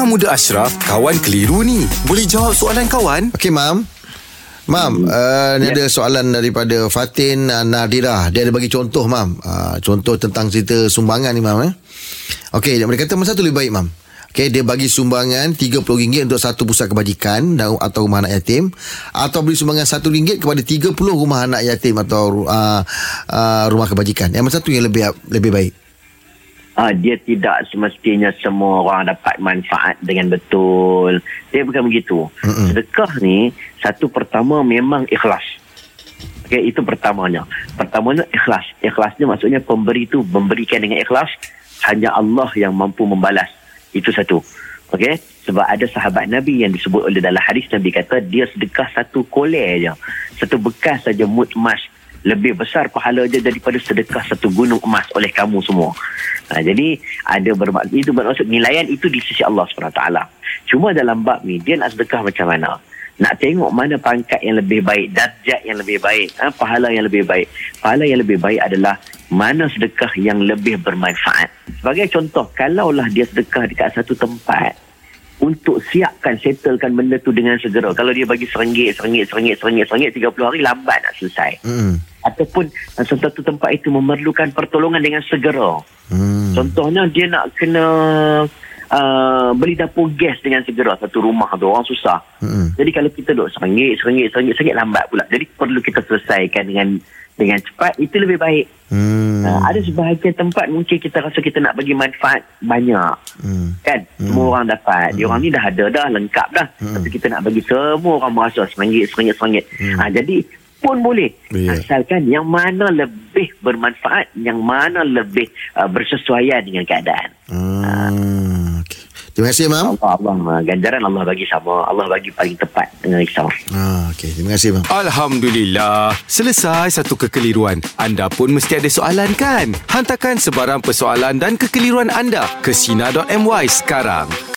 Imam Muda Ashraf, kawan keliru ni. Boleh jawab soalan kawan? Okey, Mam. Mam, uh, ni Ya. ada soalan daripada Fatin uh, Nadira. Dia ada bagi contoh, Mam. Uh, contoh tentang cerita sumbangan ni, Mam. Eh? Okey, dia kata masa tu lebih baik, Mam. Okey, dia bagi sumbangan RM30 untuk satu pusat kebajikan dan, atau rumah anak yatim. Atau beri sumbangan RM1 kepada 30 rumah anak yatim atau uh, uh, rumah kebajikan. Yang mana satu yang lebih lebih baik? Ah, dia tidak semestinya semua orang dapat manfaat dengan betul. Dia bukan begitu. Mm-mm. Sedekah ni satu pertama memang ikhlas. Okey, itu pertamanya. Pertamanya ikhlas. Ikhlasnya maksudnya pemberi itu memberikan dengan ikhlas hanya Allah yang mampu membalas. Itu satu. Okey, sebab ada sahabat Nabi yang disebut oleh dalam hadis Nabi kata dia sedekah satu kolej je. Satu bekas saja mut emas lebih besar pahala dia daripada sedekah satu gunung emas oleh kamu semua. Ha, jadi ada bermaksud itu bermaksud nilaian itu di sisi Allah SWT. Cuma dalam bab ni dia nak sedekah macam mana? Nak tengok mana pangkat yang lebih baik, darjat yang lebih baik, ha, pahala yang lebih baik. Pahala yang lebih baik adalah mana sedekah yang lebih bermanfaat. Sebagai contoh, kalaulah dia sedekah dekat satu tempat, untuk siapkan settlekan benda tu dengan segera. Kalau dia bagi seringgit, seringgit, seringgit, seringgit, seringgit, 30 hari lambat nak selesai. Hmm. Ataupun uh, satu tempat itu memerlukan pertolongan dengan segera. Hmm. Contohnya dia nak kena uh, beli dapur gas dengan segera satu rumah tu orang susah. Hmm. Jadi kalau kita duduk seringgit, seringgit, seringgit, seringgit lambat pula. Jadi perlu kita selesaikan dengan dengan cepat itu lebih baik. Hmm. Uh, ada sebahagian tempat mungkin kita rasa kita nak bagi manfaat banyak. Hmm. Kan? Semua orang dapat. Dia orang ni dah ada dah, lengkap dah. Tapi kita nak bagi semua orang merasa seringgit, seringgit, seringgit. Ha, jadi pun boleh. Ya. Asalkan yang mana lebih bermanfaat, yang mana lebih uh, bersesuaian dengan keadaan. Hmm. Okay. Terima kasih, Mam. Allah, Allah, ganjaran Allah bagi sama. Allah bagi paling tepat dengan risau. Ah, okay. Terima kasih, Mam. Alhamdulillah. Selesai satu kekeliruan. Anda pun mesti ada soalan kan? Hantarkan sebarang persoalan dan kekeliruan anda ke Sina.my sekarang.